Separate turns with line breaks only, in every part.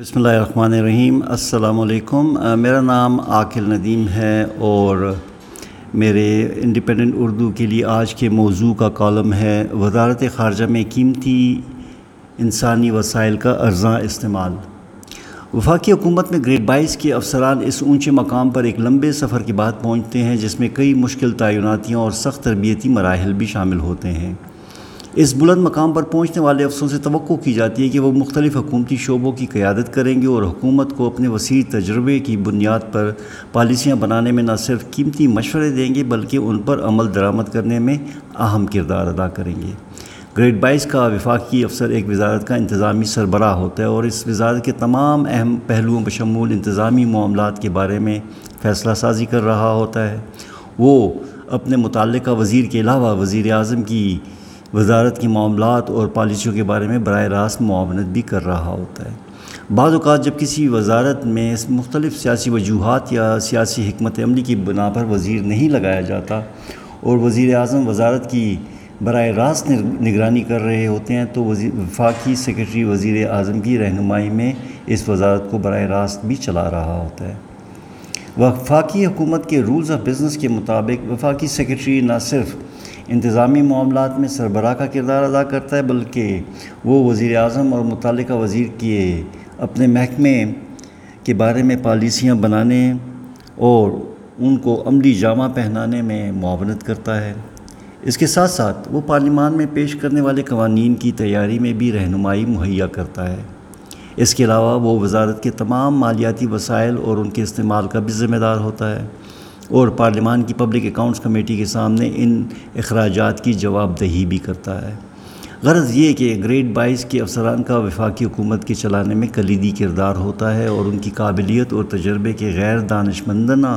بسم اللہ الرحمن الرحیم۔ السلام علیکم۔ میرا نام عاقل ندیم ہے اور میرے انڈیپینڈنٹ اردو کے لیے آج کے موضوع کا کالم ہے وزارت خارجہ میں قیمتی انسانی وسائل کا ارزاں استعمال۔ وفاقی حکومت میں گریڈ بائیس کے افسران اس اونچے مقام پر ایک لمبے سفر کے بعد پہنچتے ہیں، جس میں کئی مشکل تعیناتیاں اور سخت تربیتی مراحل بھی شامل ہوتے ہیں۔ اس بلند مقام پر پہنچنے والے افسروں سے توقع کی جاتی ہے کہ وہ مختلف حکومتی شعبوں کی قیادت کریں گے اور حکومت کو اپنے وسیع تجربے کی بنیاد پر پالیسیاں بنانے میں نہ صرف قیمتی مشورے دیں گے بلکہ ان پر عمل درآمد کرنے میں اہم کردار ادا کریں گے۔ گریڈ بائیس کا وفاقی افسر ایک وزارت کا انتظامی سربراہ ہوتا ہے اور اس وزارت کے تمام اہم پہلوؤں بشمول انتظامی معاملات کے بارے میں فیصلہ سازی کر رہا ہوتا ہے۔ وہ اپنے متعلقہ وزیر کے علاوہ وزیر اعظم کی وزارت کی معاملات اور پالیسیوں کے بارے میں براہ راست معاونت بھی کر رہا ہوتا ہے۔ بعض اوقات جب کسی وزارت میں مختلف سیاسی وجوہات یا سیاسی حکمت عملی کی بنا پر وزیر نہیں لگایا جاتا اور وزیر اعظم وزارت کی براہ راست نگرانی کر رہے ہوتے ہیں، تو وفاقی سیکرٹری وزیر اعظم کی رہنمائی میں اس وزارت کو براہ راست بھی چلا رہا ہوتا ہے۔ وفاقی حکومت کے رولز آف بزنس کے مطابق وفاقی سیکرٹری نہ صرف انتظامی معاملات میں سربراہ کا کردار ادا کرتا ہے، بلکہ وہ وزیر اعظم اور متعلقہ وزیر کے اپنے محکمے کے بارے میں پالیسیاں بنانے اور ان کو عملی جامہ پہنانے میں معاونت کرتا ہے۔ اس کے ساتھ ساتھ وہ پارلیمان میں پیش کرنے والے قوانین کی تیاری میں بھی رہنمائی مہیا کرتا ہے۔ اس کے علاوہ وہ وزارت کے تمام مالیاتی وسائل اور ان کے استعمال کا بھی ذمہ دار ہوتا ہے۔ اور پارلیمان کی پبلک اکاؤنٹس کمیٹی کے سامنے ان اخراجات کی جواب دہی بھی کرتا ہے۔ غرض یہ کہ گریڈ بائیس کے افسران کا وفاقی حکومت کے چلانے میں کلیدی کردار ہوتا ہے اور ان کی قابلیت اور تجربے کے غیر دانشمندانہ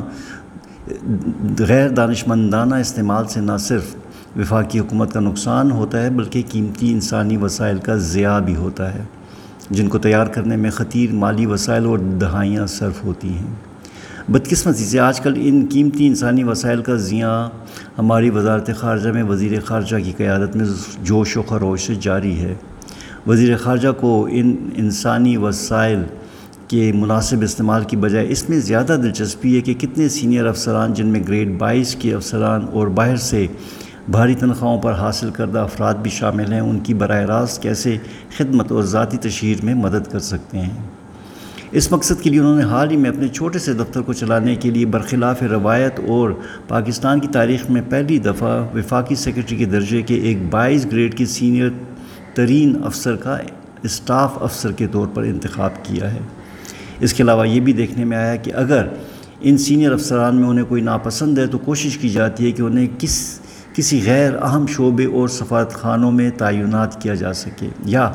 غیر دانشمندانہ استعمال سے نہ صرف وفاقی حکومت کا نقصان ہوتا ہے بلکہ قیمتی انسانی وسائل کا ضیاع بھی ہوتا ہے، جن کو تیار کرنے میں خطیر مالی وسائل اور دہائیاں صرف ہوتی ہیں۔ بدقسمتی سے آج کل ان قیمتی انسانی وسائل کا زیاں ہماری وزارت خارجہ میں وزیر خارجہ کی قیادت میں جوش و خروش سے جاری ہے۔ وزیر خارجہ کو ان انسانی وسائل کے مناسب استعمال کی بجائے اس میں زیادہ دلچسپی ہے کہ کتنے سینئر افسران جن میں گریڈ بائیس کے افسران اور باہر سے بھاری تنخواہوں پر حاصل کردہ افراد بھی شامل ہیں، ان کی براہ راست کیسے خدمت اور ذاتی تشہیر میں مدد کر سکتے ہیں؟ اس مقصد کے لیے انہوں نے حال ہی میں اپنے چھوٹے سے دفتر کو چلانے کے لیے برخلاف روایت اور پاکستان کی تاریخ میں پہلی دفعہ وفاقی سیکرٹری کے درجے کے ایک بائیس گریڈ کے سینئر ترین افسر کا اسٹاف افسر کے طور پر انتخاب کیا ہے۔ اس کے علاوہ یہ بھی دیکھنے میں آیا کہ اگر ان سینئر افسران میں انہیں کوئی ناپسند ہے تو کوشش کی جاتی ہے کہ انہیں کس، کسی غیر اہم شعبے اور سفارت خانوں میں تعینات کیا جا سکے یا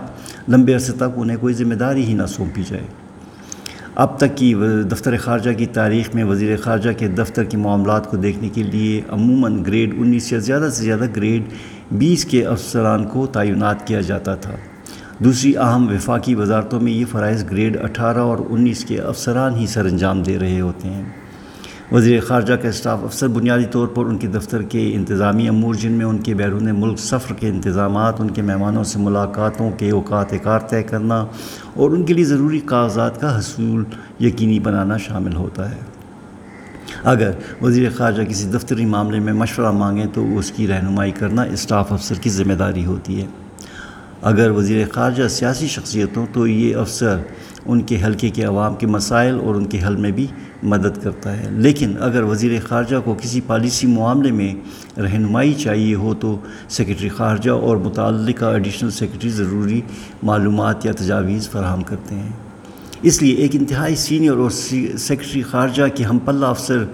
لمبے عرصے تک انہیں کوئی ذمہ داری ہی نہ سونپی جائے۔ اب تک کی دفتر خارجہ کی تاریخ میں وزیر خارجہ کے دفتر کے معاملات کو دیکھنے کے لیے عموماً گریڈ انیس یا زیادہ سے زیادہ گریڈ بیس کے افسران کو تعینات کیا جاتا تھا۔ دوسری اہم وفاقی وزارتوں میں یہ فرائض گریڈ اٹھارہ اور انیس کے افسران ہی سر انجام دے رہے ہوتے ہیں۔ وزیر خارجہ کا اسٹاف افسر بنیادی طور پر ان کے دفتر کے انتظامی امور جن میں، ان کے بیرون ملک سفر کے انتظامات، ان کے مہمانوں سے ملاقاتوں کے اوقات کار طے کرنا اور ان کے لیے ضروری کاغذات کا حصول یقینی بنانا شامل ہوتا ہے۔ اگر وزیر خارجہ کسی دفتری معاملے میں مشورہ مانگیں تو اس کی رہنمائی کرنا اسٹاف افسر کی ذمہ داری ہوتی ہے۔ اگر وزیر خارجہ سیاسی شخصیت ہوں تو یہ افسر ان کے حلقے کے عوام کے مسائل اور ان کے حل میں بھی مدد کرتا ہے۔ لیکن اگر وزیر خارجہ کو کسی پالیسی معاملے میں رہنمائی چاہیے ہو تو سیکرٹری خارجہ اور متعلقہ ایڈیشنل سیکرٹری ضروری معلومات یا تجاویز فراہم کرتے ہیں۔ اس لیے ایک انتہائی سینئر اور سیکرٹری خارجہ کے ہم پلہ افسر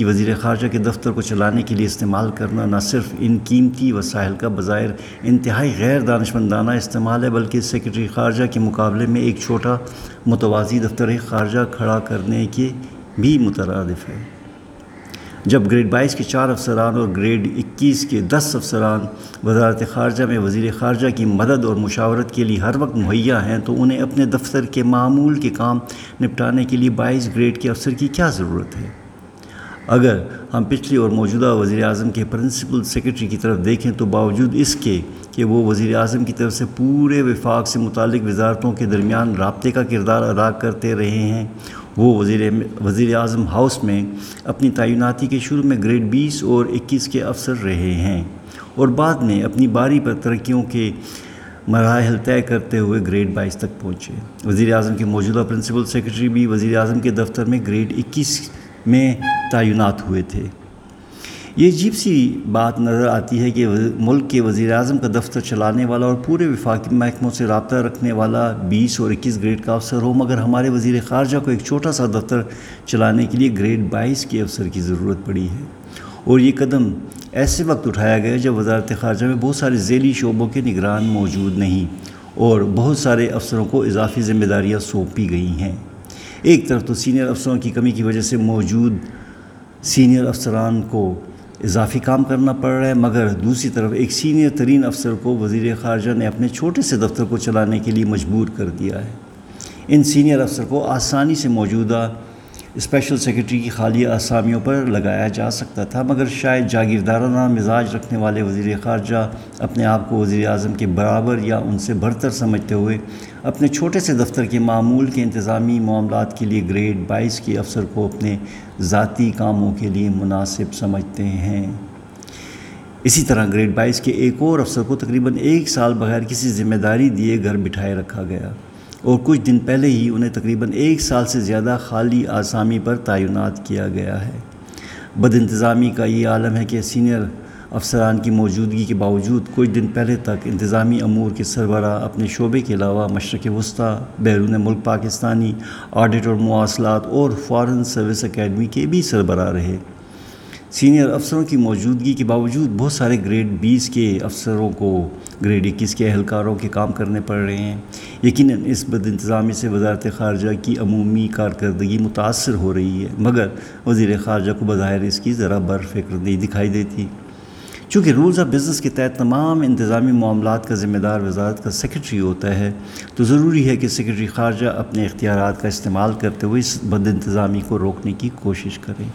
کی وزیر خارجہ کے دفتر کو چلانے کے لیے استعمال کرنا نہ صرف ان قیمتی وسائل کا بظاہر انتہائی غیر دانشمندانہ استعمال ہے، بلکہ سیکرٹری خارجہ کے مقابلے میں ایک چھوٹا متوازی دفتر خارجہ کھڑا کرنے کے بھی مترادف ہے۔ جب گریڈ بائیس کے چار افسران اور گریڈ اکیس کے دس افسران وزارت خارجہ میں وزیر خارجہ کی مدد اور مشاورت کے لیے ہر وقت مہیا ہیں، تو انہیں اپنے دفتر کے معمول کے کام نپٹانے کے لیے بائیس گریڈ کے افسر کی کیا ضرورت ہے؟ اگر ہم پچھلی اور موجودہ وزیر اعظم کے پرنسپل سیکرٹری کی طرف دیکھیں تو باوجود اس کے کہ وہ وزیر اعظم کی طرف سے پورے وفاق سے متعلق وزارتوں کے درمیان رابطے کا کردار ادا کرتے رہے ہیں، وہ وزیر وزیر اعظم ہاؤس میں اپنی تعیناتی کے شروع میں گریڈ بیس اور اکیس کے افسر رہے ہیں اور بعد میں اپنی باری پر ترقیوں کے مراحل طے کرتے ہوئے گریڈ بائیس تک پہنچے۔ وزیر اعظم کے موجودہ پرنسپل سیکرٹری بھی وزیر اعظم کے دفتر میں گریڈ اکیس میں تعینات ہوئے تھے۔ یہ عجیب سی بات نظر آتی ہے کہ ملک کے وزیر اعظم کا دفتر چلانے والا اور پورے وفاقی محکموں سے رابطہ رکھنے والا بیس اور اکیس گریڈ کا افسر ہو، مگر ہمارے وزیر خارجہ کو ایک چھوٹا سا دفتر چلانے کے لیے گریڈ بائیس کے افسر کی ضرورت پڑی ہے۔ اور یہ قدم ایسے وقت اٹھایا گیا جب وزارت خارجہ میں بہت سارے ذیلی شعبوں کے نگران موجود نہیں اور بہت سارے افسروں کو اضافی ذمہ داریاں سونپی گئی ہیں۔ ایک طرف تو سینئر افسروں کی کمی کی وجہ سے موجود سینئر افسران کو اضافی کام کرنا پڑ رہا ہے، مگر دوسری طرف ایک سینئر ترین افسر کو وزیر خارجہ نے اپنے چھوٹے سے دفتر کو چلانے کے لیے مجبور کر دیا ہے۔ ان سینئر افسر کو آسانی سے موجودہ اسپیشل سیکرٹری کی خالی آسامیوں پر لگایا جا سکتا تھا، مگر شاید جاگیردارانہ مزاج رکھنے والے وزیر خارجہ اپنے آپ کو وزیر اعظم کے برابر یا ان سے برتر سمجھتے ہوئے اپنے چھوٹے سے دفتر کے معمول کے انتظامی معاملات کے لیے گریڈ بائیس کے افسر کو اپنے ذاتی کاموں کے لیے مناسب سمجھتے ہیں۔ اسی طرح گریڈ بائیس کے ایک اور افسر کو تقریباً ایک سال بغیر کسی ذمہ داری دیے گھر بٹھائے رکھا گیا۔ اور کچھ دن پہلے ہی انہیں تقریباً ایک سال سے زیادہ خالی آسامی پر تعینات کیا گیا ہے۔ بد انتظامی کا یہ عالم ہے کہ سینئر افسران کی موجودگی کے باوجود کچھ دن پہلے تک انتظامی امور کے سربراہ اپنے شعبے کے علاوہ مشرق وسطی، بیرون ملک پاکستانی آڈٹ اور مواصلات اور فارن سروس اکیڈمی کے بھی سربراہ رہے۔ سینئر افسروں کی موجودگی کے باوجود بہت سارے گریڈ بیس کے افسروں کو، گریڈ اکیس کے اہلکاروں کے کام کرنے پڑ رہے ہیں۔ یقیناً اس بد انتظامی سے وزارت خارجہ کی عمومی کارکردگی متاثر ہو رہی ہے، مگر وزیر خارجہ کو بظاہر اس کی ذرا بر فکر نہیں دکھائی دیتی۔ چونکہ رولز آف بزنس کے تحت تمام انتظامی معاملات کا ذمہ دار وزارت کا سیکرٹری ہوتا ہے، تو ضروری ہے کہ سیکرٹری خارجہ اپنے اختیارات کا استعمال کرتے ہوئے اس بد انتظامی کو روکنے کی کوشش کریں۔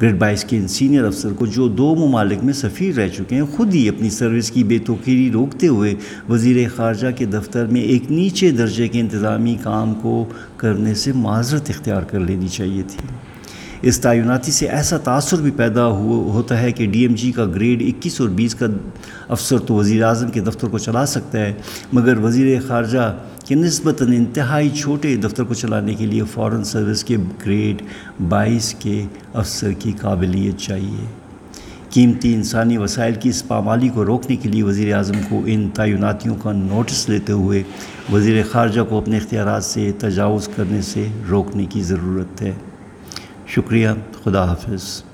گریڈ بائیس کے ان سینئر افسر کو جو دو ممالک میں سفیر رہ چکے ہیں، خود ہی اپنی سروس کی بے توقیری روکتے ہوئے وزیر خارجہ کے دفتر میں ایک نیچے درجے کے انتظامی کام کو کرنے سے معذرت اختیار کر لینی چاہیے تھی۔ اس تعیناتی سے ایسا تاثر بھی پیدا ہوتا ہے کہ ڈی ایم جی کا گریڈ اکیس اور بیس کا افسر تو وزیر اعظم کے دفتر کو چلا سکتا ہے، مگر وزیر خارجہ کہ نسبتاً انتہائی چھوٹے دفتر کو چلانے کے لیے فورن سروس کے گریڈ بائیس کے افسر کی قابلیت چاہیے۔ قیمتی انسانی وسائل کی اس پامالی کو روکنے کے لیے وزیر اعظم کو ان تعیناتیوں کا نوٹس لیتے ہوئے وزیر خارجہ کو اپنے اختیارات سے تجاوز کرنے سے روکنے کی ضرورت ہے۔ شکریہ، خدا حافظ۔